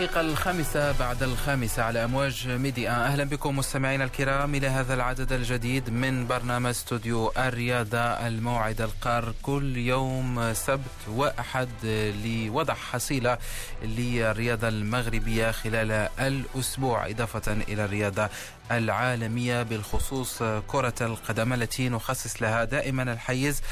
الدقيقة الخامسة بعد الخامسة على أمواج ميديا. أهلا بكم مستمعينا الكرام إلى هذا العدد الجديد من برنامج استوديو الرياضة الموعد القار كل يوم سبت وأحد لوضع حصيلة للرياضة المغربية خلال الأسبوع إضافة إلى الرياضة العالمية بالخصوص كرة القدم التي نخصص لها دائما الحيز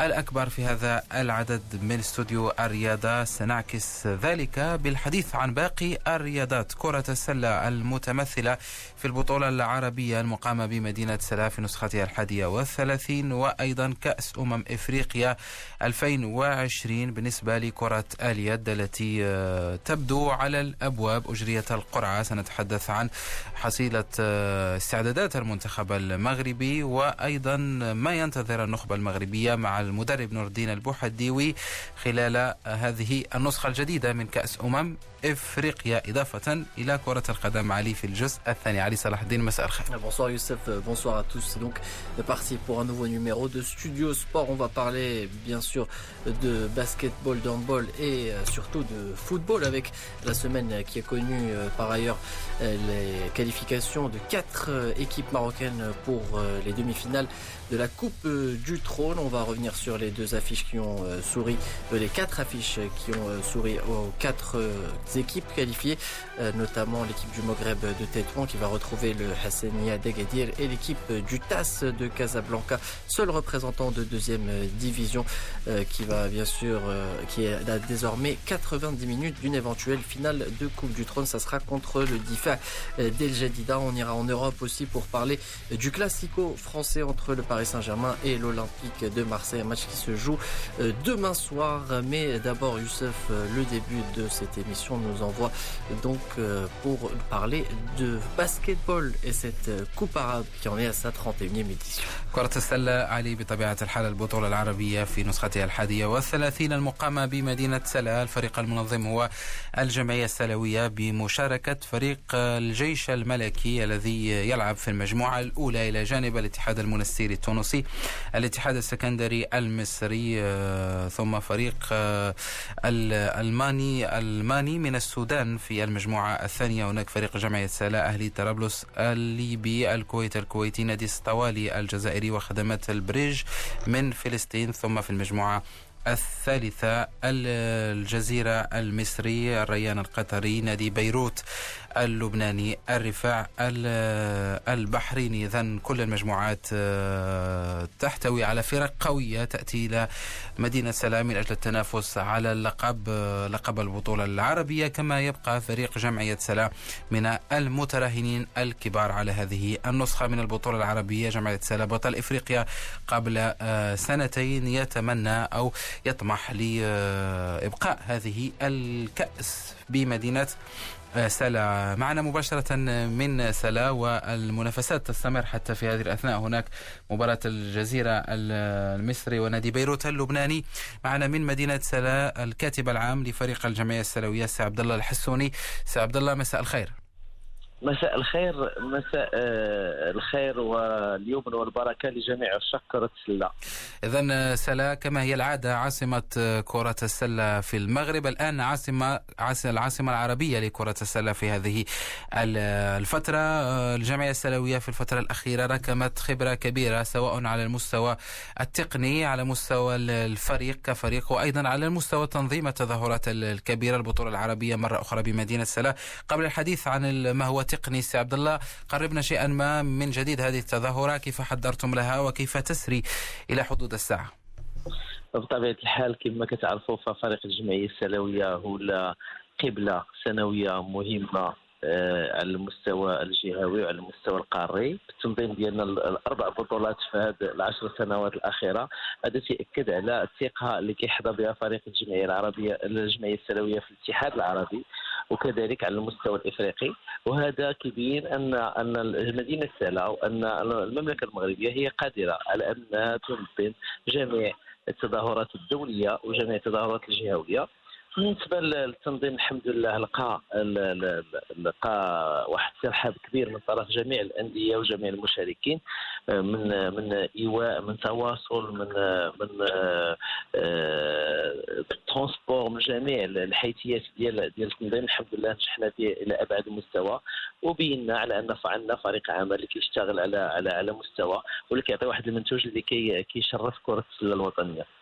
الأكبر في هذا العدد من استوديو الرياضة. سنعكس ذلك بالحديث عن باقي الرياضات. كرة السلة المتمثلة في البطولة العربية المقامة بمدينة سلا في نسختها الحادية والثلاثين وأيضا كأس أمم إفريقيا 2020 بالنسبة لكرة اليد التي تبدو على الأبواب. أجريت القرعة. سنتحدث عن حصيلة استعدادات المنتخب المغربي وأيضا ما ينتظر النخبة المغربية مع المدرب نور الدين البوحديوي خلال هذه النسخة الجديدة من كأس أمم إفريقيا إضافة إلى كرة القدم علي في الجزء الثاني. علي صلاح الدين مساء الخير. Bonsoir Youssef bonsoir à tous donc parti pour un nouveau numéro de Studio Sport on va parler bien sûr de basketball de handball et surtout de football avec la semaine qui a connu par ailleurs les qualifications quatre équipes marocaines pour les demi-finales de la Coupe du Trône. On va revenir sur les deux affiches qui ont souri, les quatre affiches qui ont souri aux quatre équipes qualifiées, notamment l'équipe du Maghreb de Tétouan qui va retrouver le Hassania d'Agadir et l'équipe du TAS de Casablanca, seul représentant de deuxième division qui va bien sûr, qui à désormais 90 minutes d'une éventuelle finale de Coupe du Trône. Ça sera contre le Difa d'El Jadida. On ira en Europe aussi pour parler du classico français entre le Paris Saint-Germain et l'Olympique de Marseille, un match qui se joue demain soir. Mais d'abord, Youssef, le début de cette émission nous envoie donc pour parler de basketball et cette Coupe arabe qui en est à sa 31e édition. كرة السلة علي بطبيعة الحال البطولة العربية في نسختها الحادية والثلاثين المقامة بمدينة سلا الفريق المنظم هو الجمعية السلوية بمشاركة فريق الجيش الملكي الذي يلعب في المجموعة الأولى إلى جانب الاتحاد المنستيري التونسي. الاتحاد السكندري المصري ثم فريق ألماني ألماني من السودان في المجموعة الثانية. هناك فريق جمعية سلا أهلي طرابلس الليبي الكويت الكويتي نادي السطوالي الجزائري وخدمات البريج من فلسطين ثم في المجموعة الثالثة الجزيرة المصري الريان القطري نادي بيروت. اللبناني الرفاع البحريني. إذا كل المجموعات تحتوي على فرق قوية تأتي إلى مدينة سلام من أجل التنافس على اللقب لقب البطولة العربية. كما يبقى فريق جمعية سلام من المتراهنين الكبار على هذه النسخة من البطولة العربية. جمعية سلام بطل إفريقيا قبل سنتين يتمنى أو يطمح لإبقاء هذه الكأس بمدينة سلا. معنا مباشرة من سلا والمنافسات تستمر حتى في هذه الأثناء. هناك مباراة الجزيرة المصري ونادي بيروت اللبناني. معنا من مدينة سلا الكاتب العام لفريق الجمعية السلوية سي عبد الله الحسوني. سي عبد الله مساء الخير. مساء الخير مساء الخير واليمن والبركة لجميع كرة السلة إذا سلا كما هي العادة عاصمة كرة السلة في المغرب. الآن عاصمة العاصمة العربية لكرة السلة في هذه الفترة. الجمعية السلوية في الفترة الأخيرة ركمت خبرة كبيرة سواء على المستوى التقني على مستوى الفريق كفريق وأيضا على المستوى تنظيم التظاهرات الكبيرة. البطولة العربية مرة أخرى بمدينة سلا. قبل الحديث عن ما هو تقني. سي عبد الله قربنا شيئا ما من جديد هذه التظاهرة. كيف حضرتم لها وكيف تسري إلى حدود الساعة؟ بطبيعة الحال كما كتعرفوا ففريق الجمعية السلوية هو قبلة سنوية مهمة على المستوى الجهوي وعلى المستوى القاري. التنظيم ديالنا الأربع بطولات في هذه العشر سنوات الأخيرة هذا تاكد على الثقة اللي كيحظى بها فريق الجمعية العربية الجمعية السلوية في الاتحاد العربي. وكذلك على المستوى الإفريقي. وهذا كيبين ان أن مدينه سلا وأن المملكة المغربية هي قادرة على أن تنظم جميع التظاهرات الدولية وجميع التظاهرات الجهوية. بالنسبة للتنظيم الحمد لله لقى لقى واحد الترحاب كبير من طرف جميع الأندية وجميع المشاركين من من إيواء من تواصل من من ترونسبور آه، من جميع الحيثيات ديال ديال التنظيم. الحمد لله نجحنا فيه إلى أبعد المستوى وبينا على أن عندنا فريق عمل اللي كيشتغل على على على مستوى واللي كيعطي واحد المنتوج اللي كيشرف كرة السلة الوطنية.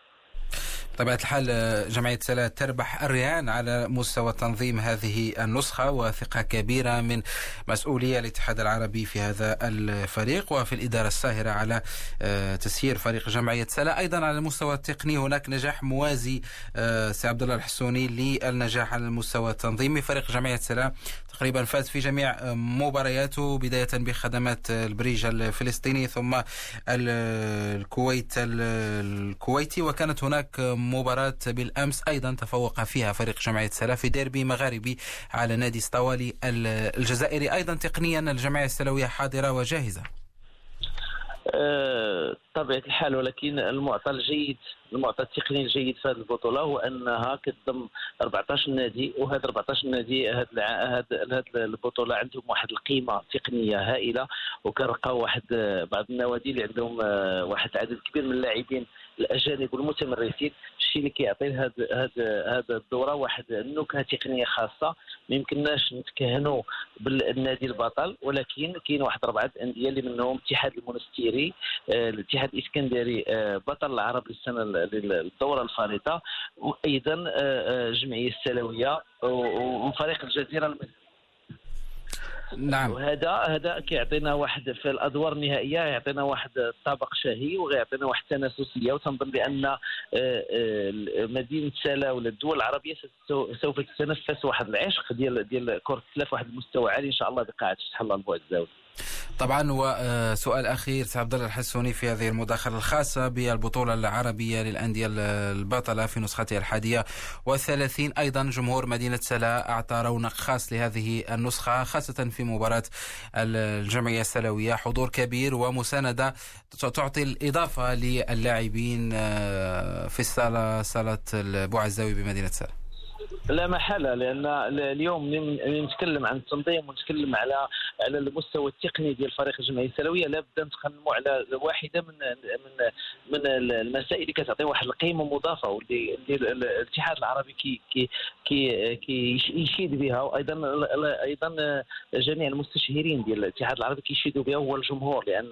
طبيعة الحال جمعية سلا تربح الرهان على مستوى تنظيم هذه النسخة وثقة كبيرة من مسؤولي الاتحاد العربي في هذا الفريق وفي الإدارة الساهرة على آه، تسيير فريق جمعية سلا. أيضا على المستوى التقني هناك نجاح موازي آه، سي عبد الله الحسوني للنجاح على المستوى التنظيمي. فريق جمعية سلا تقريبا فاز في جميع مبارياته بداية بخدمات البريج الفلسطيني ثم الكويت الكويتي. وكانت هناك مباراة بالأمس. أيضا تفوق فيها فريق جمعية سلا في ديربي مغاربي على نادي سطوالي الجزائري. أيضا تقنيا الجمعية السلوية حاضرة وجاهزة. أه طبيعة الحال ولكن المعطى الجيد المعطى التقني الجيد في هذه البطولة هو أنها كتضم 14 نادي وهذا 14 نادي هذه البطولة عندهم واحد القيمة تقنية هائلة وكنلقاو واحد بعض النوادي اللي عندهم آه، واحد عدد كبير من اللاعبين الأجانب والمتمرسين الشيء اللي كيعطي هذا هذا الدورة واحد النكهه تقنية خاصة. ما يمكنناش نتكهنوا بالنادي البطل ولكن كاين واحد اربعه أندية اللي منهم اتحاد المنستيري آه، الاتحاد الإسكندري آه، بطل العرب للسنة للدورة الفارطة وأيضا الجمعيه السلوية وفريق الجزيرة المصري نعم. وهذا هذا كيعطينا واحد في الأدوار النهائية يعطينا واحد طابق شهي ويعطينا واحد التنافسيه وتنظن بأن آه، آه، مدينة سلا ولا الدول العربية سوف تتنفس واحد العشق ديال ديال كرة السلة في واحد المستوى عالي. إن شاء الله بقاعة فتح الله البعد الزاوي. طبعا وسؤال أخير سي عبد الله الحسوني في هذه المداخلة الخاصة بالبطولة العربية للأندية البطلة في نسختها الحادية والثلاثين أيضا جمهور مدينة سلا أعطى رونق خاص لهذه النسخة خاصة في مباراة الجمعية السلوية. حضور كبير ومساندة تعطي الإضافة للاعبين آه، في الصالة صالة البوعزاوي بمدينة سلا. لا محالة لأن اليوم نتكلم عن التنظيم ونتكلم على على المستوى التقني ديال فريق الجمعية السلوية. لابد نتخنموا على واحدة من من من المسائل اللي كتعطي واحد القيمة مضافة واللي الاتحاد العربي كي كي كي, كي يشيد بها. وأيضا أيضا جميع المستشهرين ديال الاتحاد العربي كيشيدوا بها هو الجمهور لأن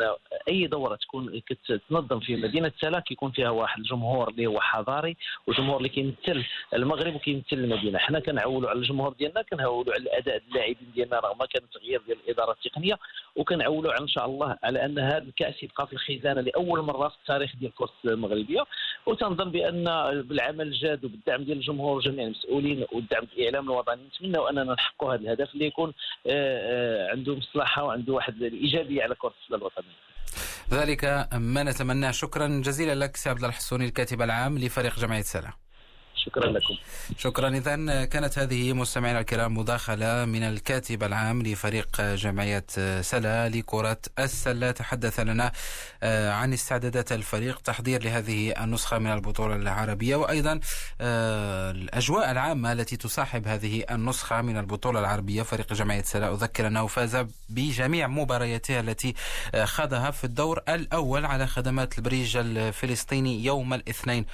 أي دورة تكون كتنظم في مدينة سلا كيكون فيها واحد الجمهور اللي هو حضاري وجمهور اللي كيمثل المغرب وكيمثل المدينة. حنا كنعولوا على الجمهور ديالنا كنعولوا على الأداء اللاعبين ديالنا رغم كان تغيير ديال الإدارة التقنية وكنعولوا على إن شاء الله على أن هذا الكأس يبقى في الخزانة لأول مرة في التاريخ ديال الكرة المغربية. وتنظن بأن بالعمل الجاد وبالدعم ديال الجمهور وجميع المسؤولين والدعم الإعلام الوطني نتمنى أننا نحققوا هذا الهدف اللي يكون آه، آه، عنده مصلحة وعنده واحد الإيجابية على كرة الوطنية. ذلك ما نتمناه. شكرا جزيلا لك سي عبد الحسوني الكاتب العام لفريق جمعية سلام شكرا لكم. شكرا. اذا كانت هذه مستمعينا الكرام مداخلة من الكاتب العام لفريق جمعية سلا لكرة السلة. تحدث لنا آه، عن استعدادات الفريق تحضير لهذه النسخة من البطولة العربية وأيضا آه، الأجواء العامة التي تصاحب هذه النسخة من البطولة العربية فريق جمعية سلا. أذكر أنه فاز بجميع مبارياته التي آه، خاضها في الدور الأول على خدمات البريج الفلسطيني يوم الاثنين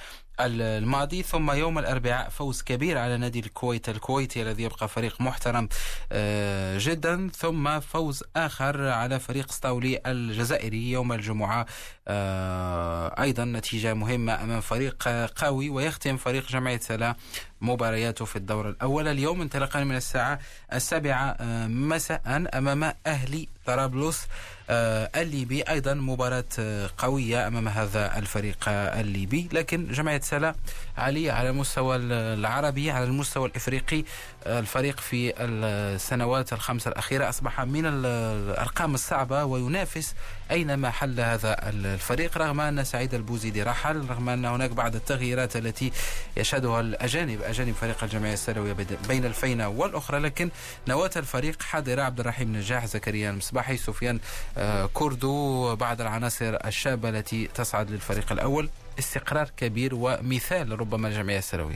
الماضي ثم يوم الأربعاء فوز كبير على نادي الكويت الكويتي الذي يبقى فريق محترم آه، جدا. ثم فوز آخر على فريق ستاولي الجزائري يوم الجمعة آه، أيضا نتيجة مهمة أمام فريق قوي ويختم فريق جمعية سلا مبارياته في الدور الأول اليوم انطلاقا من الساعة السابعة آه، مساء أمام أهلي طرابلس الليبي. أيضا مباراة آه، قوية أمام هذا الفريق الليبي. لكن جمعية سلا علي على المستوى العربي على المستوى الإفريقي الفريق في السنوات الخمسة الأخيرة أصبح من الأرقام الصعبة وينافس أينما حل هذا الفريق؟ رغم أن سعيد البوزيدي رحل رغم أن هناك بعض التغييرات التي يشهدها الأجانب أجانب فريق الجمعية السلوية بين الفينة والأخرى لكن نواة الفريق حاضرة عبد الرحيم نجاح زكريا المصباحي سفيان آه، كردو بعض العناصر الشابة التي تصعد للفريق الأول.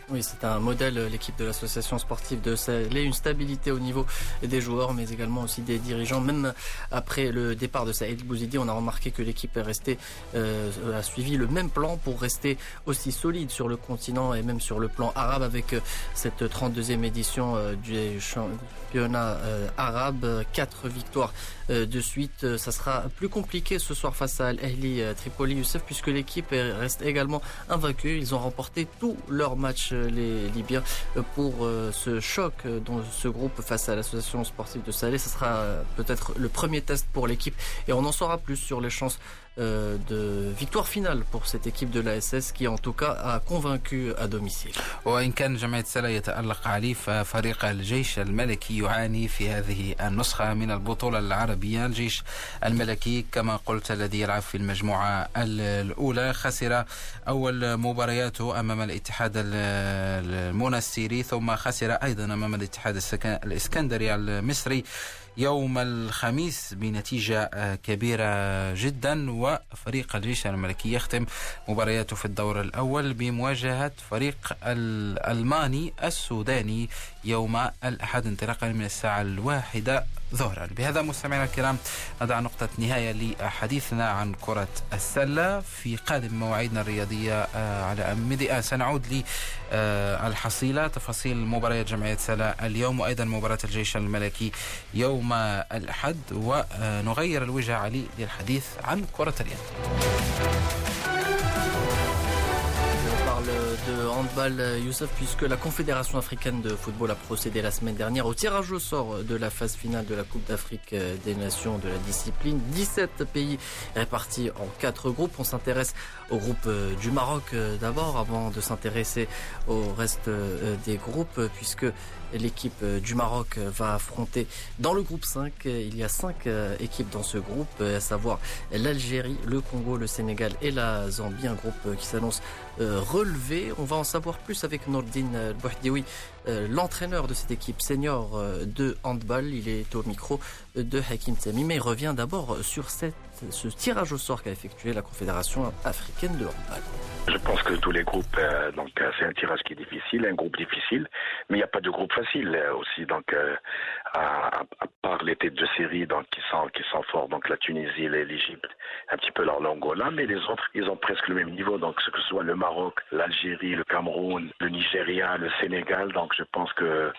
Oui, c'est un modèle, euh, l'équipe de l'association sportive de Salé, une stabilité au niveau des joueurs, mais également aussi des dirigeants. Même après le départ de Saïd Bouzidi, on a remarqué que l'équipe euh, a suivi le même plan pour rester aussi solide sur le continent et même sur le plan arabe avec euh, cette 32e édition du championnat arabe. Quatre victoires de suite. Euh, ça sera plus compliqué ce soir face à Al-Ahli euh, Tripoli Youssef puisque l'équipe reste également invaincue. Ils ont remporté tous leurs matchs, les Libyens, pour ce choc dans ce groupe face à l'association sportive de Salé. Ce sera peut-être le premier test pour l'équipe et on en saura plus sur les chances euh, de victoire finale pour cette équipe de l'ASS qui en tout cas a convaincu à domicile. وإن كان جمعية سلا يتألق عليه ففريق الجيش الملكي يعاني في هذه النسخة من البطولة العربية الجيش الملكي كما قلت الذي يلعب في المجموعة الأولى خسر أول مبارياته أمام الاتحاد المنستيري ثم خسر أيضا أمام الاتحاد الإسكندري المصري يوم الخميس بنتيجة كبيرة جدا وفريق الجيش الملكي يختم مبارياته في الدور الأول بمواجهة فريق الألماني السوداني يوم الأحد انطلاقا من الساعة الواحدة ظهرا. بهذا مستمعينا الكرام نضع نقطة نهاية لحديثنا عن كرة السلة في قادم مواعيدنا الرياضية على ميديا. سنعود للحصيلة تفاصيل مباريات جمعية سلا اليوم وأيضا مباراة الجيش الملكي يوم الأحد. ونغير الوجه علي للحديث عن كرة اليد. De handball Youssef puisque la Confédération africaine de football a procédé la semaine dernière au tirage au sort de la phase finale de la Coupe d'Afrique des Nations de la discipline. 17 pays répartis en quatre groupes. On s'intéresse au groupe du Maroc d'abord avant de s'intéresser au reste des groupes puisque l'équipe du Maroc va affronter dans le groupe 5. Il y a 5 équipes dans ce groupe, à savoir l'Algérie, le Congo, le Sénégal et la Zambie. Un groupe qui s'annonce relevé. On va en savoir plus avec Nordine Bouhdioui, l'entraîneur de cette équipe senior de handball. Il est au micro de Hakim Tami, mais il revient d'abord sur ce tirage au sort qu'a effectué la Confédération africaine de handball. Je pense que tous les groupes, euh, donc euh, c'est un tirage qui est difficile, un groupe difficile, mais il n'y a pas de groupe facile euh, aussi. Donc, à, part les têtes de série, donc qui sont qui sont forts, donc la Tunisie, l'Égypte, un petit peu l'Angola, mais les autres, ils ont presque le même niveau. Donc, que ce soit le Maroc, l'Algérie, le Cameroun, le Nigeria, le Sénégal, donc je pense que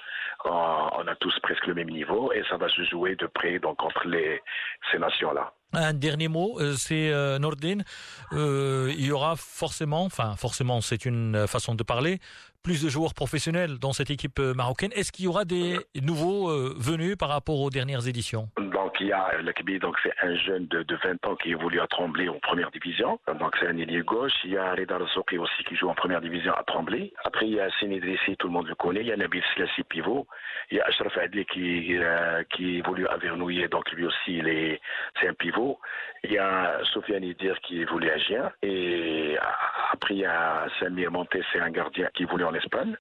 on a tous presque le même niveau et ça va se jouer de près donc entre les ces nations-là. Un dernier mot, c'est euh, Nordin. Euh, il y aura forcément, enfin forcément, c'est une façon de parler, plus de joueurs professionnels dans cette équipe marocaine. Est-ce qu'il y aura des nouveaux euh, venus par rapport aux dernières éditions? Donc il y a Lakbi, donc c'est un jeune de, de, 20 ans qui évolue à Tremblay en première division. Donc c'est un ailier gauche. Il y a Reda Soki aussi qui joue en première division à Tremblay. Après il y a Sini Drissi, tout le monde le connaît. Il y a Nabil Slassi pivot. Il y a Ashraf Adli qui, euh, qui évolue à Vernouillet, donc lui aussi il est, c'est un pivot. Il y a Sofiane Idir qui évolue à Gien. Et après il y a Samir Monté, c'est un gardien qui évolue en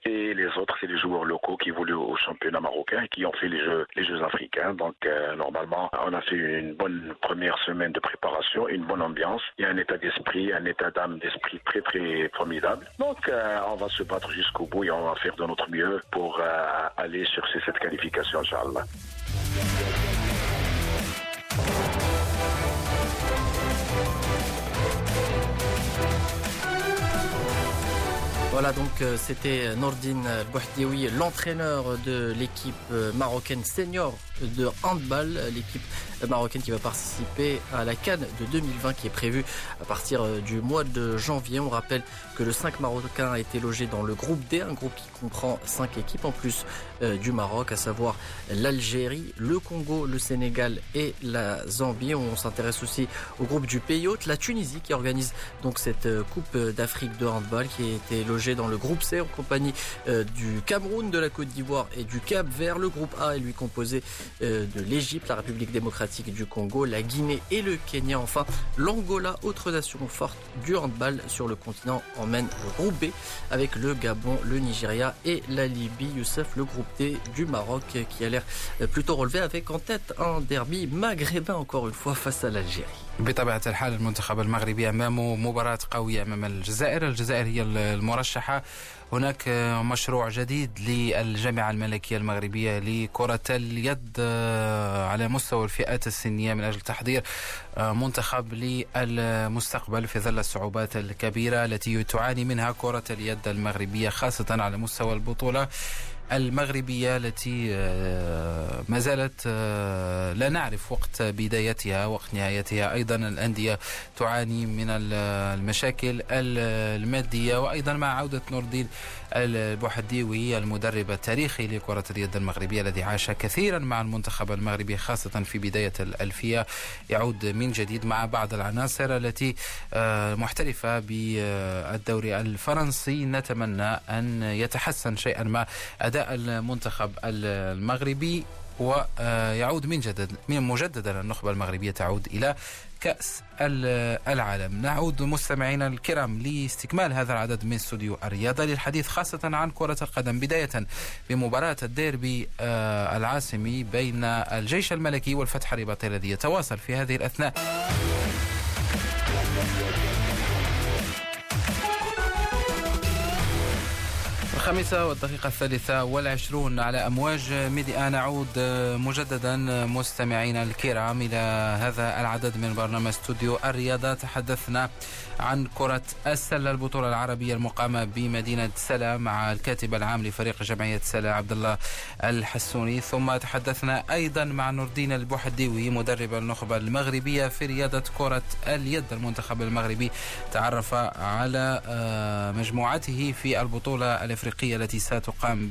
Et les autres, c'est les joueurs locaux qui évoluent au championnat marocain et qui ont fait les Jeux, africains. Donc, euh, normalement, on a fait une bonne première semaine de préparation, une bonne ambiance. Il un état d'esprit, un état d'âme d'esprit très, très formidable. Donc, euh, on va se battre jusqu'au bout et on va faire de notre mieux pour euh, aller chercher cette qualification, Inch'Allah. Voilà donc c'était Nordine Bouhdioui, l'entraîneur de l'équipe marocaine senior de handball, l'équipe marocaine qui va participer à la Cannes de 2020 qui est prévue à partir du mois de janvier. On rappelle que le 5 marocain a été logé dans le groupe D, un groupe qui comprend 5 équipes en plus euh, du Maroc, à savoir l'Algérie, le Congo, le Sénégal et la Zambie. On s'intéresse aussi au groupe du pays hôte, la Tunisie qui organise donc cette Coupe d'Afrique de handball qui a été logée logé dans le groupe C en compagnie du Cameroun, de la Côte d'Ivoire et du Cap Vert. Le groupe A est lui composé de l'Égypte, la République démocratique du Congo, la Guinée et le Kenya. Enfin, l'Angola, autre nation forte du handball sur le continent, emmène le groupe B avec le Gabon, le Nigeria et la Libye. Youssef, le groupe D du Maroc qui a l'air plutôt relevé avec en tête un derby maghrébin encore une fois face à l'Algérie. بطبيعة الحال المنتخب المغربي أمامه مباراة قوية أمام الجزائر. الجزائر هي المرشحة. هناك مشروع جديد للجامعة الملكية المغربية لكرة اليد على مستوى الفئات السنية من أجل تحضير منتخب للمستقبل في ظل الصعوبات الكبيرة التي تعاني منها كرة اليد المغربية خاصة على مستوى البطولة. المغربية التي ما زالت لا نعرف وقت بدايتها وقت نهايتها. أيضا الأندية تعاني من المشاكل المادية وأيضا مع عودة نور الدين البوحديوي المدرب التاريخي لكرة اليد المغربية الذي عاش كثيرا مع المنتخب المغربي خاصة في بداية الألفية يعود من جديد مع بعض العناصر التي محترفة بالدوري الفرنسي. نتمنى أن يتحسن شيئا ما. أداء المنتخب المغربي ويعود من جدد من مجددا النخبة المغربية تعود إلى كأس العالم. نعود مستمعينا الكرام لاستكمال هذا العدد من استوديو الرياضة للحديث خاصة عن كرة القدم بداية بمباراة الديربي العاصمي بين الجيش الملكي والفتح الرباطي الذي يتواصل في هذه الأثناء. الخامسة والدقيقة الثالثة والعشرون على أمواج ميديا. نعود مجددا مستمعينا الكرام إلى هذا العدد من برنامج استوديو الرياضة. تحدثنا عن كرة السلة. البطولة العربية المقامة بمدينة سلا مع الكاتب العام لفريق جمعية سلا عبد الله الحسوني. ثم تحدثنا أيضا مع نور الدين البوحديوي مدرب النخبة المغربية في رياضة كرة اليد. المنتخب المغربي تعرف على مجموعته في البطولة الإفريقية التي ستقام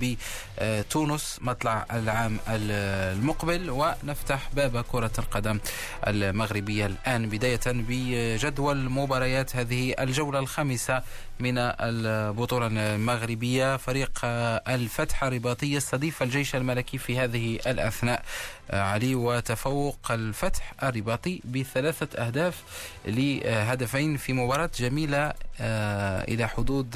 بتونس مطلع العام المقبل. ونفتح باب كرة القدم المغربية الآن. بداية بجدول مباريات هذه الجولة الخامسة من البطولة المغربية. فريق الفتح الرباطي يستضيف الجيش الملكي في هذه الأثناء. علي وتفوق الفتح الرباطي بثلاثة أهداف لهدفين في مباراة جميلة إلى حدود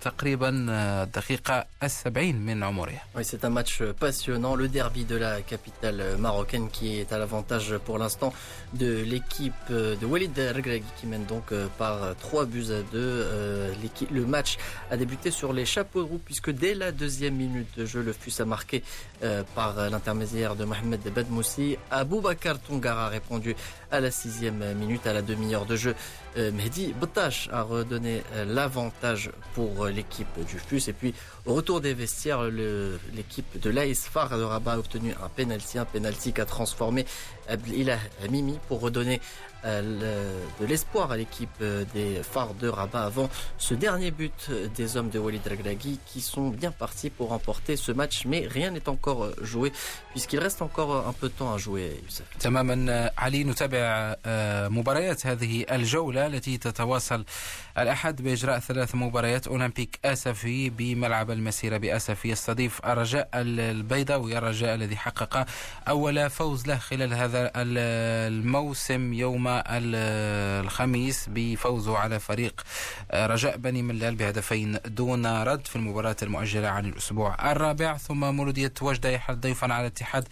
تقريبا الدقيقة السبعين من عمرها. Oui, c'est un match passionnant, le derby de la capitale marocaine qui est à l'avantage pour l'instant de l'équipe de Walid Regragui qui mène donc par 3 buts à 2. Le match a débuté sur les chapeaux de roue puisque dès la deuxième minute de jeu, le fus a marqué par l'intermédiaire de Mohamed Badmoussi. Aboubakar Tongara a répondu à la sixième minute, à la demi-heure de jeu. Mehdi Botash a redonné l'avantage pour l'équipe du FUS. Et puis, au retour des vestiaires, l'équipe de l'AS Far de Rabat a obtenu un penalty, un penalty qu'a transformé Ilah Mimi pour redonner de l'espoir à l'équipe des phares de Rabat avant ce dernier but des hommes de Walid Regragui qui sont bien partis pour remporter ce match mais rien n'est encore joué puisqu'il reste encore un peu de temps à jouer Youssef. مباريات هذه الجولة التي تتواصل الأحد بإجراء ثلاث مباريات أولمبيك آسفي بملعب المسيرة بآسف. يستضيف الرجاء البيضاوي الرجاء الذي حقق أول فوز له خلال هذا الموسم يوم الخميس بفوزه على فريق رجاء بني ملال بهدفين دون رد في المباراة المؤجلة عن الأسبوع الرابع. ثم مولودية وجدة يحل ضيفا على اتحاد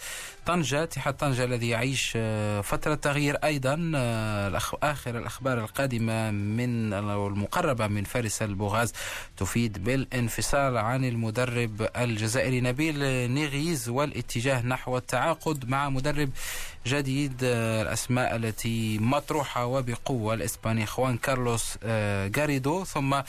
طنجة. اتحاد طنجة الذي يعيش فترة تغيير أيضا. آخر الأخبار القادمة من المقربة من فارس البوغاز تفيد بالانفصال عن المدرب الجزائري نبيل نيغيز والاتجاه نحو التعاقد مع مدرب جديد الأسماء التي مطروحة وبقوة الإسباني خوان كارلوس غاريدو. ثم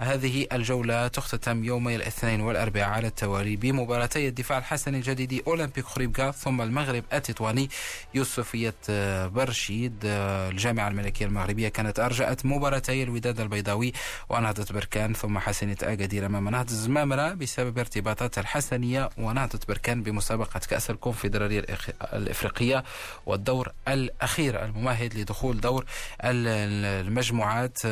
هذه الجولة تختتم يومي الاثنين والأربعاء على التوالي بمباراتي الدفاع الحسني الجديدي أولمبيك خريبكا ثم المغرب التطواني يوسفية برشيد الجامعة الملكية المغربية كانت أرجأت مباراتي الوداد البيضاوي ونهضة بركان ثم حسنية أكادير أمام نهضة الزمامرة بسبب ارتباطات الحسنية ونهضة بركان بمسابقة كأس الكونفدرالية الإفريقية والدور الأخير الممهد لدخول دور المجموعات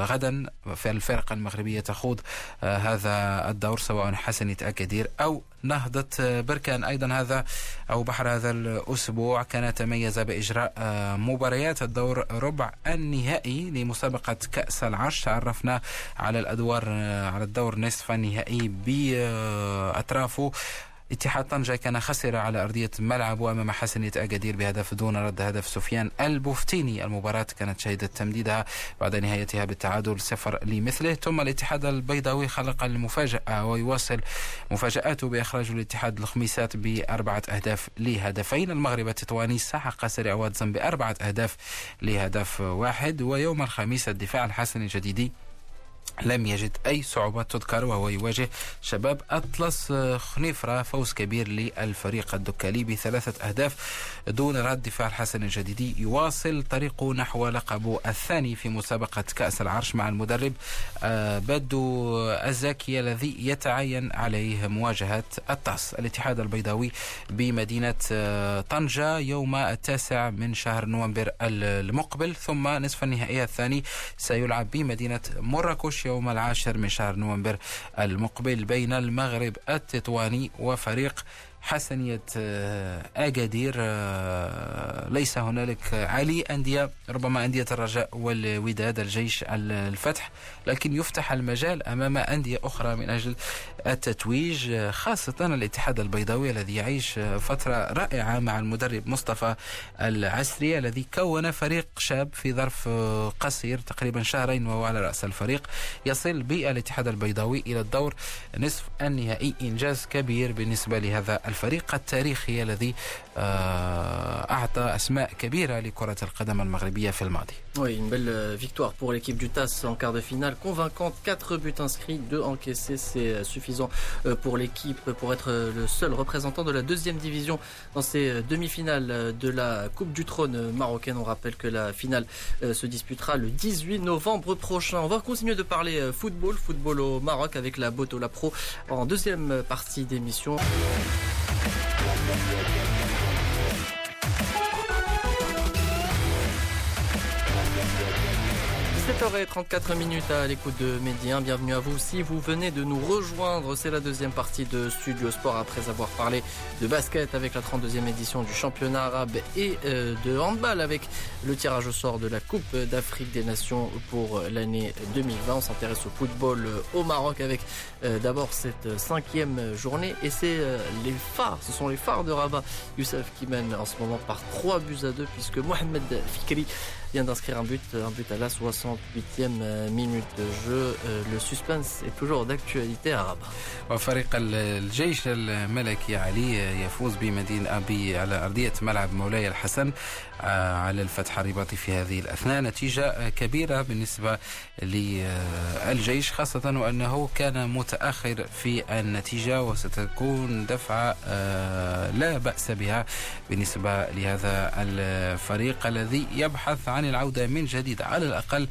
غدا في الفرق المغربية. المغربية تخوض هذا الدور سواء حسنية أكادير أو نهضة بركان. أيضا هذا أو بحر هذا الأسبوع كان تميز بإجراء مباريات الدور ربع النهائي لمسابقة كأس العرش. تعرفنا على الأدوار على الدور نصف النهائي بأطرافه. اتحاد طنجة كان خسر على أرضية ملعبه أمام حسنية أكادير بهدف دون رد هدف سفيان البوفتيني. المباراة كانت شهدت تمديدها بعد نهايتها بالتعادل صفر لمثله. ثم الاتحاد البيضاوي خلق المفاجأة ويواصل مفاجآته بإخراج الاتحاد الخميسات بأربعة أهداف لهدفين. المغرب التطواني سحق سريع واتزن بأربعة أهداف لهدف واحد. ويوم الخميس الدفاع الحسني الجديدي لم يجد أي صعوبات تذكر وهو يواجه شباب أطلس خنيفرة فوز كبير للفريق الدكالي بثلاثة أهداف دون رد دفاع الحسن الجديدي. يواصل طريقه نحو لقبه الثاني في مسابقة كأس العرش مع المدرب آه، بدو الزاكي الذي يتعين عليه مواجهة الطاس. الاتحاد البيضاوي بمدينة آه، طنجة يوم التاسع من شهر نوفمبر المقبل ثم نصف النهائي الثاني سيلعب بمدينة مراكش. يوم العاشر من شهر نوفمبر المقبل بين المغرب التطواني وفريق حسنية آه، أكادير آه، ليس هنالك علي أندية ربما أندية الرجاء والوداد الجيش الفتح لكن يفتح المجال أمام أندية أخرى من أجل التتويج خاصة الاتحاد البيضاوي الذي يعيش فترة رائعة مع المدرب مصطفى العسري الذي كون فريق شاب في ظرف قصير تقريبا شهرين وهو على رأس الفريق يصل بالاتحاد البيضاوي إلى الدور نصف النهائي إنجاز كبير بالنسبة لهذا الفريق التاريخي الذي أعطى أسماء كبيرة لكرة القدم المغربية في الماضي. Oui, une belle victoire pour l'équipe du TAS en quart de finale convaincante. 4 buts inscrits, 2 encaissés, c'est suffisant pour l'équipe pour être le seul représentant de la deuxième division dans ces demi-finales de la Coupe du Trône marocaine. On rappelle que la finale se disputera le 18 novembre prochain. On va continuer de parler football, football au Maroc avec la Botola Pro en deuxième partie d'émission. Thank you. 7h34 minutes à l'écoute de Médien. Bienvenue à vous si vous venez de nous rejoindre. C'est la deuxième partie de Studio Sport après avoir parlé de basket avec la 32e édition du championnat arabe et euh, de handball avec le tirage au sort de la Coupe d'Afrique des Nations pour l'année 2020. On s'intéresse au football au Maroc avec euh, d'abord cette cinquième journée et c'est euh, les phares, ce sont les phares de Rabat. Youssef qui mène en ce moment par 3 buts à 2 puisque Mohamed Fikri vient d'inscrire un but, un but à la 68e minute de jeu. Le suspense est toujours d'actualité à. وفريق الجيش الملكي علي يفوز بمدينة أبي على أرضية ملعب مولاي الحسن على الفتح الرباطي في هذه الأثناء نتيجة كبيرة بالنسبة للجيش خاصة وأنه كان متأخر في النتيجة وستكون دفعة لا بأس بها بالنسبة لهذا الفريق الذي يبحث عن العودة من جديد على الأقل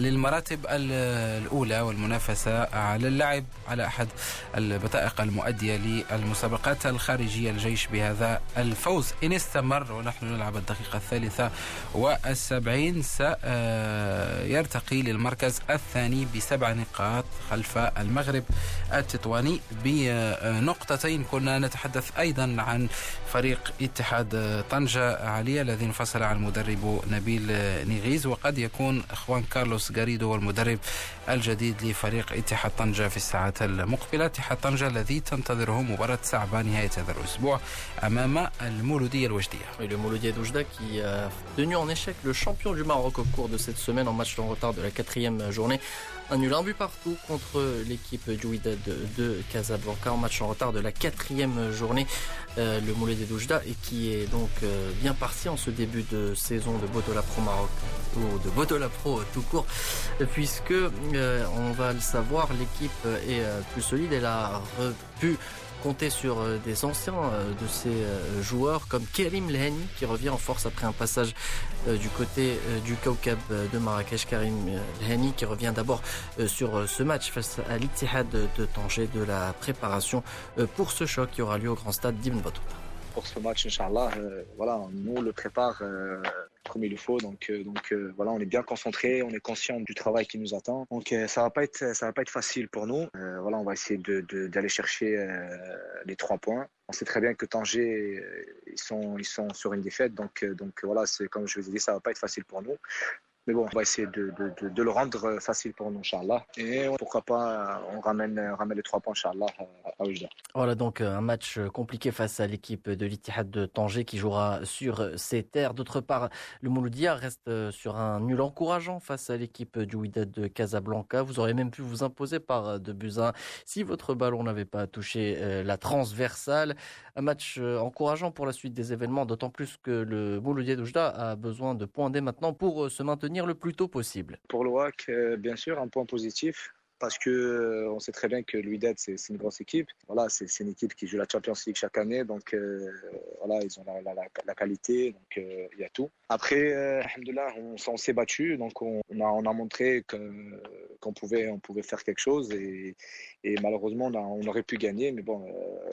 للمراتب الأولى والمنافسة على اللعب على أحد البطائق المؤدية للمسابقات الخارجية الجيش بهذا الفوز. إن استمر ونحن نلعب الدقيقة الثالثة والسبعين سيرتقي للمركز الثاني بسبع نقاط خلف المغرب التطواني بنقطتين. كنا نتحدث أيضا عن فريق اتحاد طنجة عالية الذي انفصل عن المدرب نبيل نيغيز وقد يكون إخوان كارلوس غاريدو والمدرب الجديد لفريق اتحاد طنجة في الساعات المقبلة. اتحاد طنجة الذي تنتظره مباراة صعبة نهاية هذا الأسبوع أمام المولودية الوجدية. المولودية الوجدة qui a tenu en échec le champion du Maroc au cours de cette semaine en match en retard de la quatrième journée. Annule un but partout contre l'équipe du Wydad de Casablanca en match en retard de la quatrième journée. Euh, le Moulet des Doujda et qui est donc euh, bien parti en ce début de saison de Botola Pro Maroc ou de Botola Pro tout court puisque euh, on va le savoir l'équipe est plus solide elle a pu compter sur des anciens de euh, joueurs comme Karim Lehani qui revient en force après un passage du côté du Kaukab de Marrakech. Karim Lehani qui revient d'abord sur ce match face à l'Ittihad de Tanger de la préparation pour ce choc qui aura lieu au grand stade d'Ibn Pour ce match, Inch'Allah, voilà, nous le prépare comme il le faut. Donc, donc voilà, on est bien concentré, on est conscient du travail qui nous attend. Donc ça va pas être, ça va pas être facile pour nous. voilà, on va essayer d'aller chercher les trois points. On sait très bien que Tanger, ils sont, ils sont sur une défaite. Donc, donc voilà, comme je vous ai dit, ça va pas être facile pour nous. Mais bon, on va essayer de, le rendre facile pour nous, Inch'Allah. Et pourquoi pas, on ramène, les trois points, Inch'Allah, à Oujda. Voilà donc un match compliqué face à l'équipe de l'Ittihad de Tanger qui jouera sur ses terres. D'autre part, le Mouloudia reste sur un nul encourageant face à l'équipe du Wydad de Casablanca. Vous auriez même pu vous imposer par de buts si votre ballon n'avait pas touché euh, la transversale. Un match euh, encourageant pour la suite des événements, d'autant plus que le Mouloudia d'Oujda a besoin de points dès maintenant pour euh, se maintenir le plus tôt possible. Pour le WAC, euh, bien sûr, un point positif parce que euh, on sait très bien que l'UIDED c'est une grosse équipe. Voilà, c'est une équipe qui joue la Champions League chaque année, donc euh, voilà, ils ont la, qualité, donc il y a tout. Après, on, on s'est battu, donc on, a, on a montré qu'on pouvait, pouvait faire quelque chose et, et malheureusement on, on, aurait pu gagner, mais bon,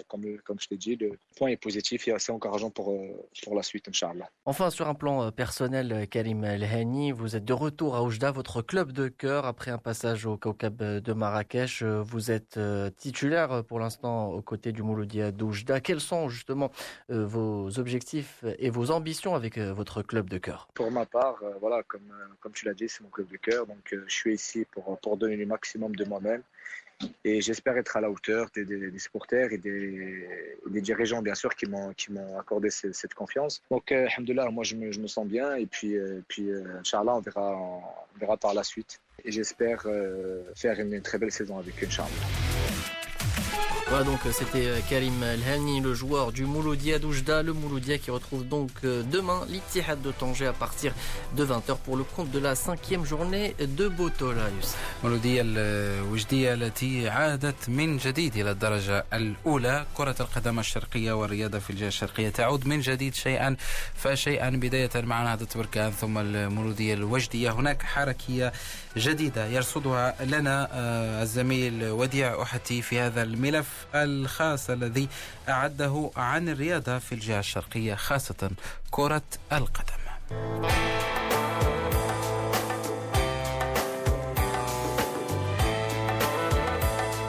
comme, comme je t'ai dit, le point est positif et assez encourageant pour, pour la suite, Inch'Allah. Enfin, sur un plan personnel, Karim Elhani, vous êtes de retour à Oujda, votre club de cœur, après un passage au Kaukab de Marrakech. Vous êtes titulaire pour l'instant aux côtés du Mouloudia d'Oujda. Quels sont justement vos objectifs et vos ambitions avec votre club de cœur? Pour ma part, voilà, comme, comme tu l'as dit, c'est mon club de cœur. Donc je suis ici pour, pour donner le maximum de moi-même. Et j'espère être à la hauteur des, des, supporters et des, dirigeants, bien sûr, qui m'ont, accordé cette, confiance. Donc, euh, moi, je me, sens bien. Et puis, euh, puis euh, Inch'Allah, on verra, par la suite. Et j'espère euh, faire une, très belle saison avec Inch'Allah. Voilà donc c'était Karim Elhani, le joueur du Mouloudia d'Oujda. Le Mouloudia qui retrouve donc demain l'Ittihad de Tanger à partir de 20h pour le compte de la cinquième journée de Botola. مولودية الوجدية التي عادت من جديد إلى الدرجة الأولى كرة القدم الشرقية والرياضة في الجهة الشرقية تعود من جديد شيئا فشيئا بداية مع نهضة بركان ثم المولودية الوجدية هناك حركية جديدة يرصدها لنا الزميل وديع أحتي في هذا الملف الخاص الذي أعده عن الرياضة في الجهة الشرقية خاصة كرة القدم.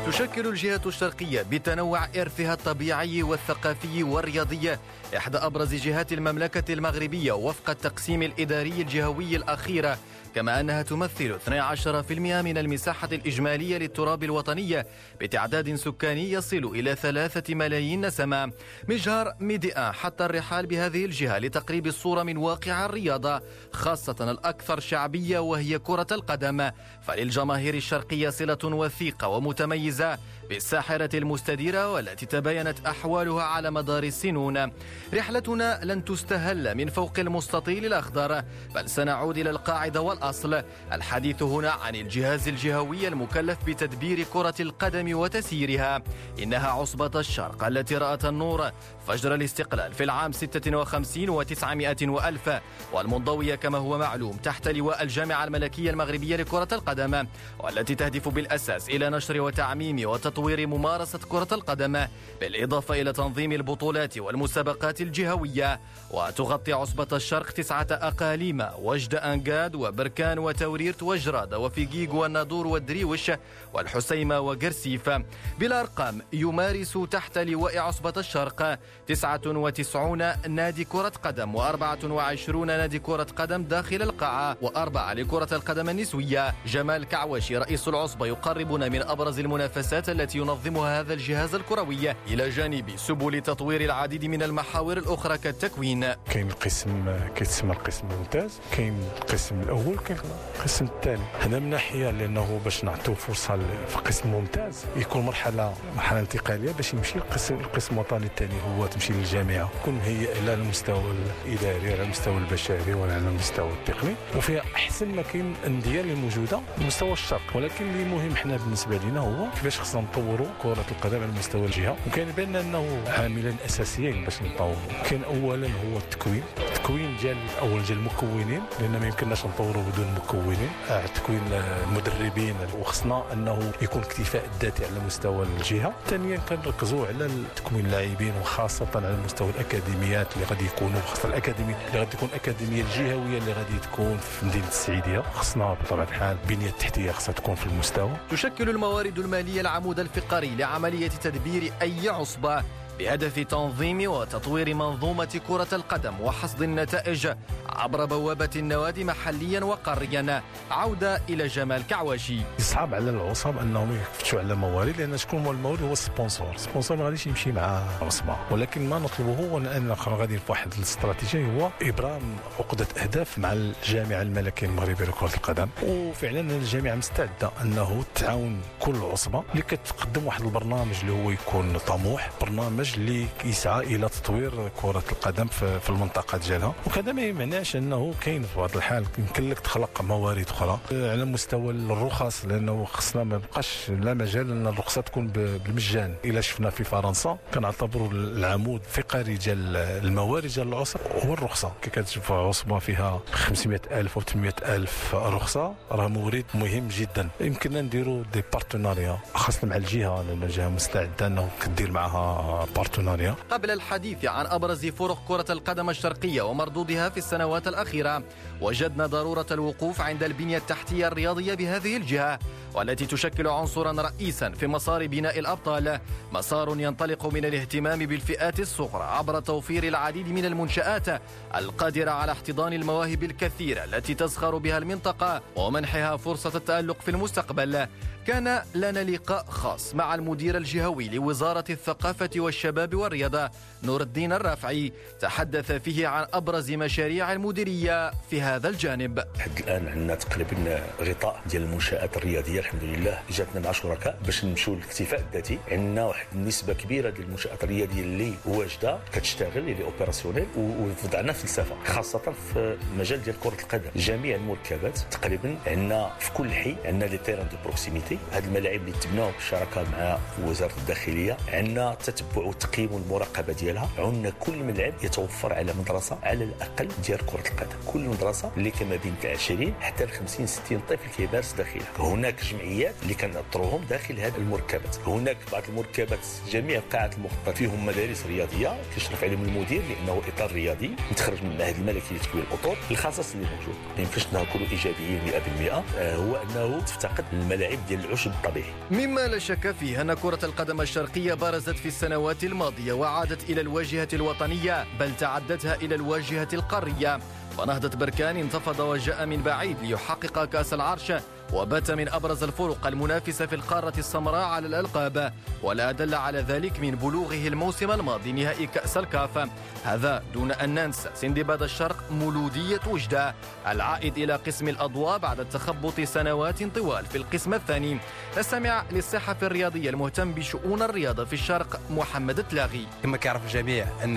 تشكل الجهة الشرقية بتنوع إرثها الطبيعي والثقافي والرياضي إحدى أبرز جهات المملكة المغربية وفق التقسيم الإداري الجهوي الأخير. كما أنها تمثل 12% من المساحة الإجمالية للتراب الوطني بتعداد سكاني يصل إلى ثلاثة ملايين نسمة مجهر ميديا حتى الرحال بهذه الجهة لتقريب الصورة من واقع الرياضة خاصة الأكثر شعبية وهي كرة القدم. فللجماهير الشرقية صلة وثيقة ومتميزة بالساحرة المستديرة والتي تباينت أحوالها على مدار السنون. رحلتنا لن تستهل من فوق المستطيل الأخضر بل سنعود إلى القاعدة والأصل. الحديث هنا عن الجهاز الجهوي المكلف بتدبير كرة القدم وتسييرها. إنها عصبة الشرق التي رأت النور فجر الاستقلال في العام 56 و900 وألف. والمنضوية كما هو معلوم تحت لواء الجامعة الملكية المغربية لكرة القدم والتي تهدف بالأساس إلى نشر وتعميم وتطوير ممارسة كرة القدم بالإضافة إلى تنظيم البطولات والمسابقات الجهوية وتغطي عصبة الشرق تسعة أقاليم وجد أنقاد وبركان وتوريرت وجراد وفيجيج والنادور والدريوش والحسيمة وقرسيف بالأرقام يمارس تحت لواء عصبة الشرق 99 نادي كرة قدم و24 نادي كرة قدم داخل القاعة وأربعة لكرة القدم النسوية. جمال كعوشي رئيس العصبة يقربنا من أبرز المنافسات التي ينظمها هذا الجهاز الكروي إلى جانب سبل تطوير العديد من المحاور الأخرى كالتكوين. كاين القسم كيتسمى القسم الممتاز كاين القسم الأول كاين القسم الثاني. هذا من ناحية لأنه باش نعطيو فرصة في القسم الممتاز يكون مرحلة مرحلة انتقالية باش يمشي القسم القسم الوطني الثاني هو تمشي للجامعة. تكون لا على المستوى الإداري على المستوى البشري ولا على المستوى التقني. وفيها أحسن ما كاين الانديه اللي موجوده على مستوى الشرق. ولكن اللي مهم حنا بالنسبة لنا هو كيفاش خصنا نطوروا كرة القدم على مستوى الجهة. وكان بان أنه عاملين اساسيين باش نطوروا. كاين اولا هو التكوين. التكوين ديال أول ديال المكونين لأن ما يمكنناش نطوروا بدون مكونين. التكوين المدربين. وخصنا أنه يكون اكتفاء الذاتي على مستوى الجهة. ثانيا كنركزوا على تكوين اللاعبين وخاصة خاصه على مستوى الأكاديميات اللي غادي يكونوا. خاصة الاكاديميه اللي غادي تكون الاكاديميه الجهوية اللي غادي تكون في مدينة السعيدية. خصنا بطبيعة الحال البنيه التحتيه خصها تكون في المستوى. تشكل الموارد المالية العمود الفقري لعملية تدبير أي عصبة. بهدف تنظيم وتطوير منظومة كرة القدم وحصد النتائج عبر بوابة النوادي محليا وقاريا. عودة إلى جمال كعواشي. يصعب على العصب أنهم يفتشوا على موارد لأن شكون هو المورد هو ال sponsor. ال sponsor ما غاديش يمشي مع عصبة. ولكن ما نطلبه هو أن غادي واحد الاستراتيجية هو إبرام عقدة أهداف مع الجامعة الملكية المغربية لكرة القدم. وفعلا الجامعة مستعدة أنه تعاون كل عصبة. اللي كتقدم واحد البرنامج اللي هو يكون طموح برنامج برنامج اللي يسعى إلى تطوير كرة القدم في المنطقة ديالها. وكذا ما يمنعش أنه كاين في بعض الحال يمكن لك تخلق موارد أخرى على مستوى الرخص لأنه خصنا ما بقاش لا مجال أن الرخصة تكون بالمجان. إلا شفنا في فرنسا كنعتبروا العمود الفقري ديال الموارد ديال العصب هو الرخصة. كي كتشوف عصبة فيها 500 ألف و 800 ألف رخصة راه مورد مهم جدا. يمكننا نديروا des partenariats خاصة مع الجهة لأن الجهة مستعدة أنه كدير معها partenariat قبل الحديث عن أبرز فرق كرة القدم الشرقية ومردودها في السنوات الأخيرة وجدنا ضرورة الوقوف عند البنية التحتية الرياضية بهذه الجهة والتي تشكل عنصرا رئيسا في مسار بناء الأبطال مسار ينطلق من الاهتمام بالفئات الصغرى عبر توفير العديد من المنشآت القادرة على احتضان المواهب الكثيرة التي تزخر بها المنطقة ومنحها فرصة التألق في المستقبل. كان لنا لقاء خاص مع المدير الجهوي لوزارة الثقافة والشباب والرياضة نور الدين الرافعي تحدث فيه عن أبرز مشاريع المديرية في هذا الجانب. حد الآن عندنا تقريبا غطاء ديال المنشآت الرياضية الحمد لله. جاتنا مع شركاء باش نمشوا للاكتفاء الذاتي. عندنا واحد النسبة كبيرة ديال المنشآت الرياضية اللي واجدة كتشتغل اللي opérationnel ووضعنا فلسفة خاصة في المجال ديال كرة القدم. جميع المركبات تقريبا عندنا في كل حي عندنا les terrains de proximité هذه الملاعب اللي تبناو بالشراكه مع وزارة الداخلية عندنا تتبع والتقييم والمراقبه ديالها. عندنا كل ملعب يتوفر على مدرسة على الأقل ديال كرة القدم. كل مدرسة اللي كما بين 20 حتى ل 50 60 طفل كيمارس داخلها. هناك جمعيات اللي كنأطروهم داخل هذه المركبات. هناك بعض المركبات جميع قاعات المخطط فيهم مدارس رياضية. كيشرف عليهم المدير لأنه إطار رياضي. متخرج من المعهد الملكي لتكوين الاطر الخصائص اللي موجود. ما يمكنش نكونوا إيجابيين 100% آه، هو أنه تفتقد الملاعب ديال العشب الطبيعي. مما لا شك فيه أن كرة القدم الشرقية برزت في السنوات الماضية وعادت إلى الواجهة الوطنية بل تعدتها إلى الواجهة القارية. فنهضة بركان انتفض وجاء من بعيد ليحقق كأس العرش وبات من أبرز الفرق المنافسة في القارة السمراء على الألقاب ولا دل على ذلك من بلوغه الموسم الماضي نهائي كأس الكاف. هذا دون أن ننسى سندباد الشرق مولودية وجدة العائد إلى قسم الأضواء بعد التخبط سنوات طوال في القسم الثاني. نستمع للصحفي الرياضي المهتم بشؤون الرياضة في الشرق محمد التلاغي. كما كيعرف الجميع أن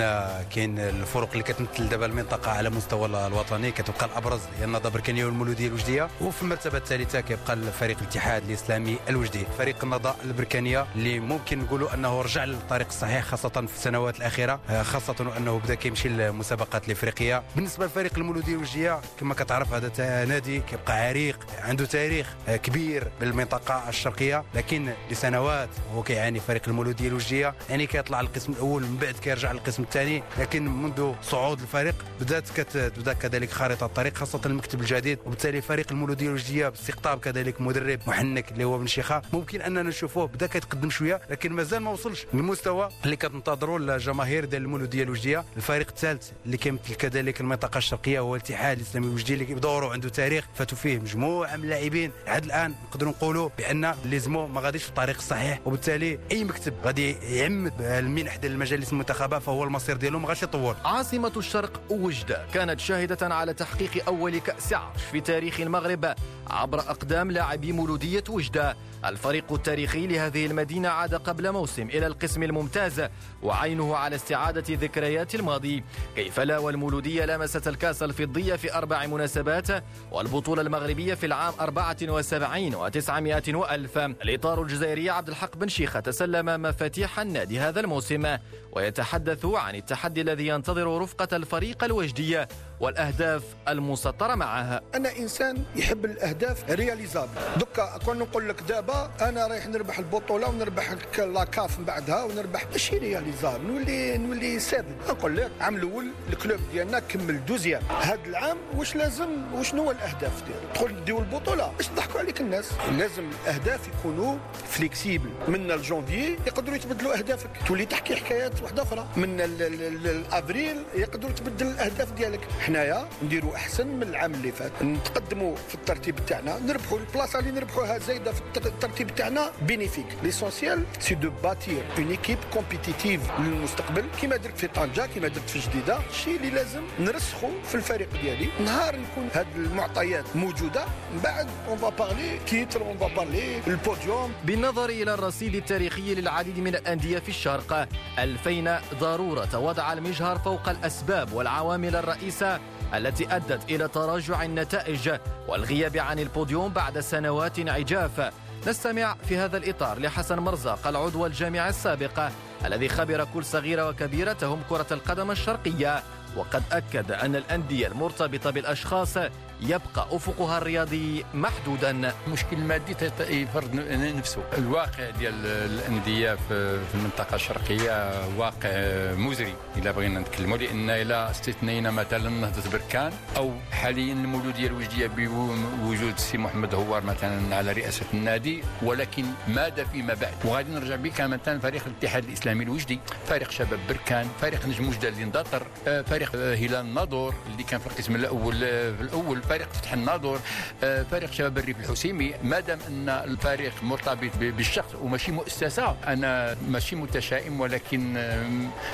كاين الفرق اللي كتمثل دابا المنطقة على مستوى الوطني كتبقى الأبرز هي النهضة بركانية والمولودية الوجدية وفي المرتبة الثالثة كيبقى الفريق الاتحاد الإسلامي الوجدي. فريق النهضة البركانية اللي ممكن نقولوا أنه رجع للطريق الصحيح خاصة في السنوات الأخيرة. خاصة أنه بدأ كيمشي للمسابقات الإفريقية. بالنسبة لفريق المولوديه الوجديه كما كتعرف هذا نادي كيبقى عريق عنده تاريخ كبير بالمنطقة الشرقية. لكن لسنوات هو كيعاني فريق المولوديه الوجديه يعني كيطلع القسم الأول من بعد كيرجع للقسم الثاني. لكن منذ صعود الفريق بدأت كتبدا كذلك خارطة الطريق خاصة المكتب الجديد. وبالتالي فريق المولوديه الوجديه باستقطاب كذلك مدرب محنك اللي هو بن شيخة. ممكن أننا نشوفوه بدا كيتقدم شوية لكن مازال ما وصلش للمستوى اللي كتنتظروا الجماهير ديال المولوديه الوجدية. الفريق الثالث اللي كيمثل كذلك المنطقة الشرقية هو الاتحاد الإسلامي الوجدي اللي بدوره عنده تاريخ فاتوا فيه مجموعة من اللاعبين. عاد الآن نقدروا نقولوا بأن ليزمو ما غاديش في الطريق الصحيح وبالتالي أي مكتب غادي يعمد المنح ديال المجالس المنتخبة فهو المصير ديالو ما غاديش يطول. عاصمة الشرق وجدة كانت شاهدة على تحقيق أول كأس عرش في تاريخ المغرب عبر أقدام لاعبي مولودية وجدة. الفريق التاريخي لهذه المدينة عاد قبل موسم إلى القسم الممتاز وعينه على استعادة ذكريات الماضي. كيف لا والمولودية لمست الكاس الفضية في أربع مناسبات والبطولة المغربية في العام 74 و900 وألف. الإطار الجزائري عبد الحق بن شيخة تسلم مفاتيح النادي هذا الموسم ويتحدث عن التحدي الذي ينتظر رفقة الفريق الوجدية والأهداف المسطرة معها أنا إنسان يحب الأهداف réalisables دوكا كون نقول لك دابا أنا رايح نربح البطولة ونربح la CAF من بعدها ونربح ماشي réalisable نولي نولي سادل نقول لك العام الأول ال club ديالنا كمل deuxième. هذا العام واش لازم وشنو الأهداف ديالو؟ تدخل نديو البطولة. باش يضحكوا عليك الناس. لازم الأهداف يكونوا flexibles من الجونفي يقدروا يتبدلوا أهدافك. تولي تحكي حكايات واحدة أخرى. من الافريل يقدروا تبدل الأهداف ديالك. حنايا نديروا أحسن من العام اللي فات. نتقدموا في الترتيب تاعنا. نربحوا البلاصة اللي نربحوها زايدة في الترتيب تاعنا bénéfique. l'essentiel c'est de bâtir une équipe compétitive للمستقبل. كما درت في طنجة كما درت في جديدة الشيء اللي لازم نرسخوا في الفريق ديالي. نهار يكون هذه المعطيات موجودة من بعد on va parler titre on va parler ال podium بالنظر إلى الرصيد التاريخي للعديد من الأندية في الشرق ألفينا ضرورة وضع المجهر فوق الأسباب والعوامل الرئيسة التي أدت إلى تراجع النتائج والغياب عن البوديوم بعد سنوات عجاف نستمع في هذا الإطار لحسن مرزاق العضو الجامعي السابق الذي خبر كل صغيرة وكبيرة تهم كرة القدم الشرقية وقد أكد أن الأندية المرتبطة بالأشخاص يبقى أفقها الرياضي محدودا. المشكل المادي يفرض نفسه. الواقع ديال الأندية في المنطقة الشرقية واقع مزري إذا بغينا نتكلموا لأن إلى استثنينا مثلا نهضة بركان أو حاليا المولودية الوجدية بوجود السي محمد هوار مثلا على رئاسة النادي ولكن ماذا فيما بعد؟ وغادي نرجع بك مثلا فريق الاتحاد الإسلامي الوجدي فريق شباب بركان فريق نجم وجدة اللي اندطر فريق هلال الناظور اللي كان في القسم الأول في الأول. فريق فتح الناظور آه، فريق شباب الريف الحسيمي. ما دام أن الفريق مرتبط بالشخص وماشي مؤسسة أنا ماشي متشائم ولكن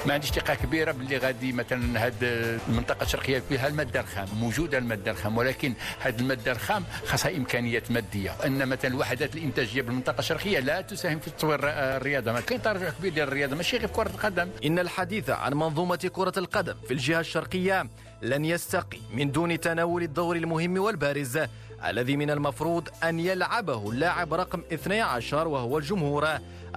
ما عنديش ثقة كبيرة باللي غادي مثلا هذه المنطقة الشرقية فيها المادة الخام موجودة المادة الخام ولكن هذه المادة الخام خاصها إمكانيات مادية. أن مثلا الوحدات الإنتاجية بالمنطقة الشرقية لا تساهم في تطوير الرياضة. ما كاين تراجع كبير ديال الرياضة ماشي غير في كرة القدم. إن الحديث عن منظومة كرة القدم في الجهة الشرقية لن يستقي من دون تناول الدور المهم والبارز الذي من المفروض أن يلعبه اللاعب رقم 12 وهو الجمهور.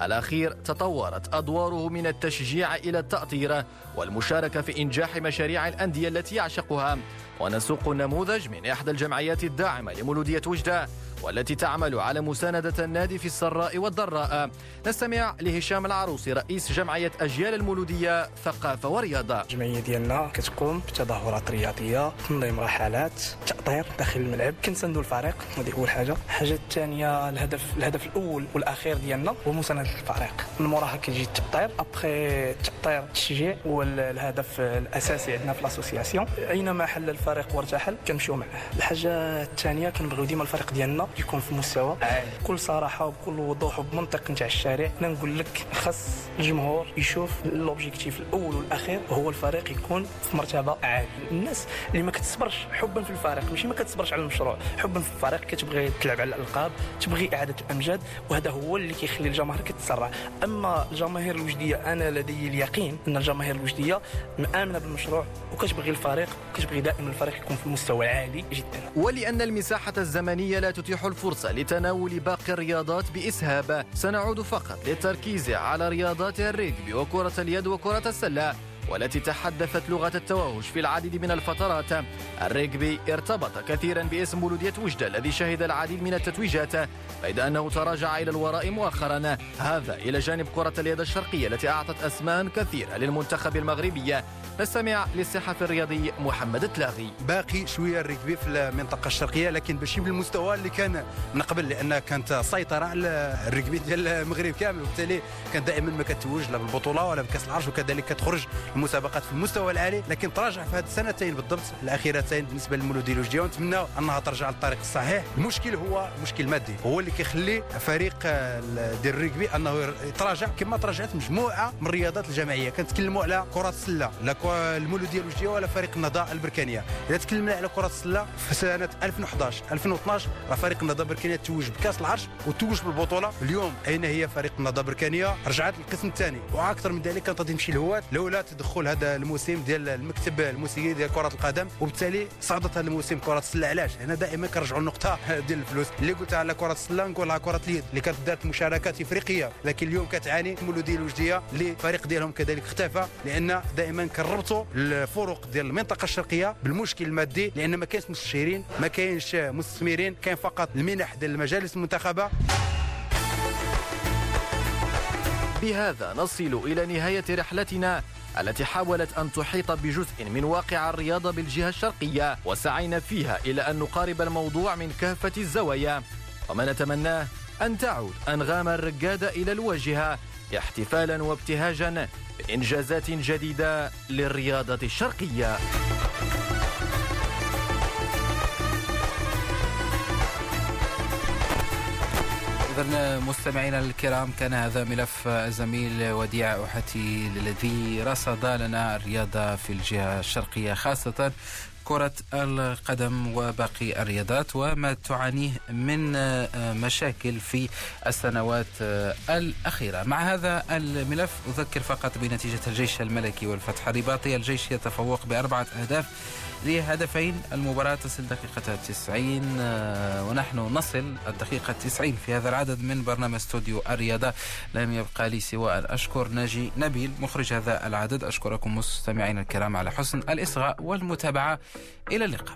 الأخير تطورت أدواره من التشجيع إلى التأطير والمشاركة في إنجاح مشاريع الأندية التي يعشقها. ونسوق نموذج من إحدى الجمعيات الداعمة لمولودية وجدة. والتي تعمل على مساندة النادي في السراء والضراء. نستمع لهشام العروسي رئيس جمعية أجيال المولودية ثقافة ورياضة. الجمعية ديالنا كتقوم بتظاهرات رياضية تنظيم رحلات تأطير داخل الملعب. كنساندوا الفريق هذه أول حاجة. الحاجة الثانية الهدف الهدف الأول والأخير ديالنا هو مساندة الفريق. من موراها كيجي التأطير أبخي التأطير التشجيع هو الهدف الأساسي عندنا في الأسوسياسيون أينما حل الفريق وارتحل كنمشيو معاه الحاجة الثانية كنبغيو ديما الفريق ديالنا يكون في مستوى. بكل صراحة وبكل وضوح وبمنطق نتاع الشارع أنا نقول لك خاص الجمهور يشوف لوبجيكتيف الأول والأخير وهو الفريق يكون في مرتبة عالية. الناس اللي ما كتصبرش حبا في الفريق ماشي ما كتصبرش على المشروع حبا في الفريق كتبغي تلعب على الألقاب تبغي إعادة الأمجاد وهذا هو اللي كيخلي الجماهير كتسرع. أما الجماهير الوجدية أنا لدي اليقين أن الجماهير الوجدية مآمنة بالمشروع وكتبغي الفريق وكتبغي دائما الفريق يكون في مستوى عالي جدا. ولأن المساحة الزمنية لا تتيح الفرصة لتناول باقي الرياضات بإسهاب. سنعود فقط للتركيز على رياضات الريغبي وكرة اليد وكرة السلة والتي تحدثت لغة التوهج في العديد من الفترات. الريغبي ارتبط كثيرا باسم مولودية وجدة الذي شهد العديد من التتويجات بيد أنه تراجع إلى الوراء مؤخرا. هذا إلى جانب كرة اليد الشرقية التي أعطت أسمان كثيرة للمنتخب المغربي. نستمع للصحفي الرياضي محمد تلاغي. باقي شوية الركبي في المنطقة الشرقية لكن ماشي بالمستوى اللي كان من قبل لأن كانت سيطرة على الركبي ديال المغرب كامل وبالتالي كان دائما ما كتوج لا بالبطولة ولا بكأس العرش وكذلك كتخرج المسابقات في المستوى العالي لكن تراجع في هذه السنتين بالضبط الأخيرتين بالنسبة للمولودي الوجديه ونتمنى أنها ترجع للطريق الصحيح. المشكل هو مشكل مادي هو اللي كيخلي فريق ديال الركبي أنه يتراجع كما تراجعت مجموعة من الرياضات الجماعية. كنتكلموا على كرة السلة المولوديه الوجديه ولا فريق النضاء البركانية. إذا تكلمنا على كرة السلة في سنة 2011 2012 راه فريق النضاء البركانية توج بكأس العرش وتوج بالبطولة. اليوم أين هي فريق النضاء البركانية؟ رجعت للقسم الثاني. وأكثر من ذلك كانت تمشي الهوات لولا تدخل هذا الموسم ديال المكتب الموسيقي ديال كرة القدم. وبالتالي صعدت هذا الموسم كرة السلة. علاش؟ هنا دائما كنرجعوا النقطه ديال الفلوس. اللي قلت على كرة السلة نقولها كرة اليد اللي كانت دارت مشاركات إفريقية لكن اليوم كتعاني المولودية الوجديه اللي الفريق ديالهم كذلك اختفى لأن دائما كنربط نربطوا الفروق ديال المنطقة الشرقية بالمشكل المادي لأن ما كاينش مستشيرين ما كاينش مستثمرين كاين فقط المنح ديال المجالس المنتخبة. بهذا نصل إلى نهاية رحلتنا التي حاولت أن تحيط بجزء من واقع الرياضة بالجهة الشرقية وسعينا فيها إلى أن نقارب الموضوع من كافة الزوايا. وما نتمناه أن تعود أنغام الرقادة إلى الواجهة. احتفالا وابتهاجا بإنجازات جديدة للرياضة الشرقية. إذا مستمعينا الكرام كان هذا ملف الزميل وديع أحتي الذي رصد لنا الرياضة في الجهة الشرقية خاصة كرة القدم وباقي الرياضات وما تعانيه من مشاكل في السنوات الأخيرة. مع هذا الملف أذكر فقط بنتيجة الجيش الملكي والفتح الرباطي. الجيش يتفوق بأربعة أهداف لهدفين المباراة تصل دقيقة 90 ونحن نصل الدقيقة 90 في هذا العدد من برنامج استوديو الرياضة. لم يبقى لي سوى أن أشكر ناجي نبيل مخرج هذا العدد. أشكركم مستمعينا الكرام على حسن الإصغاء والمتابعة. إلى اللقاء.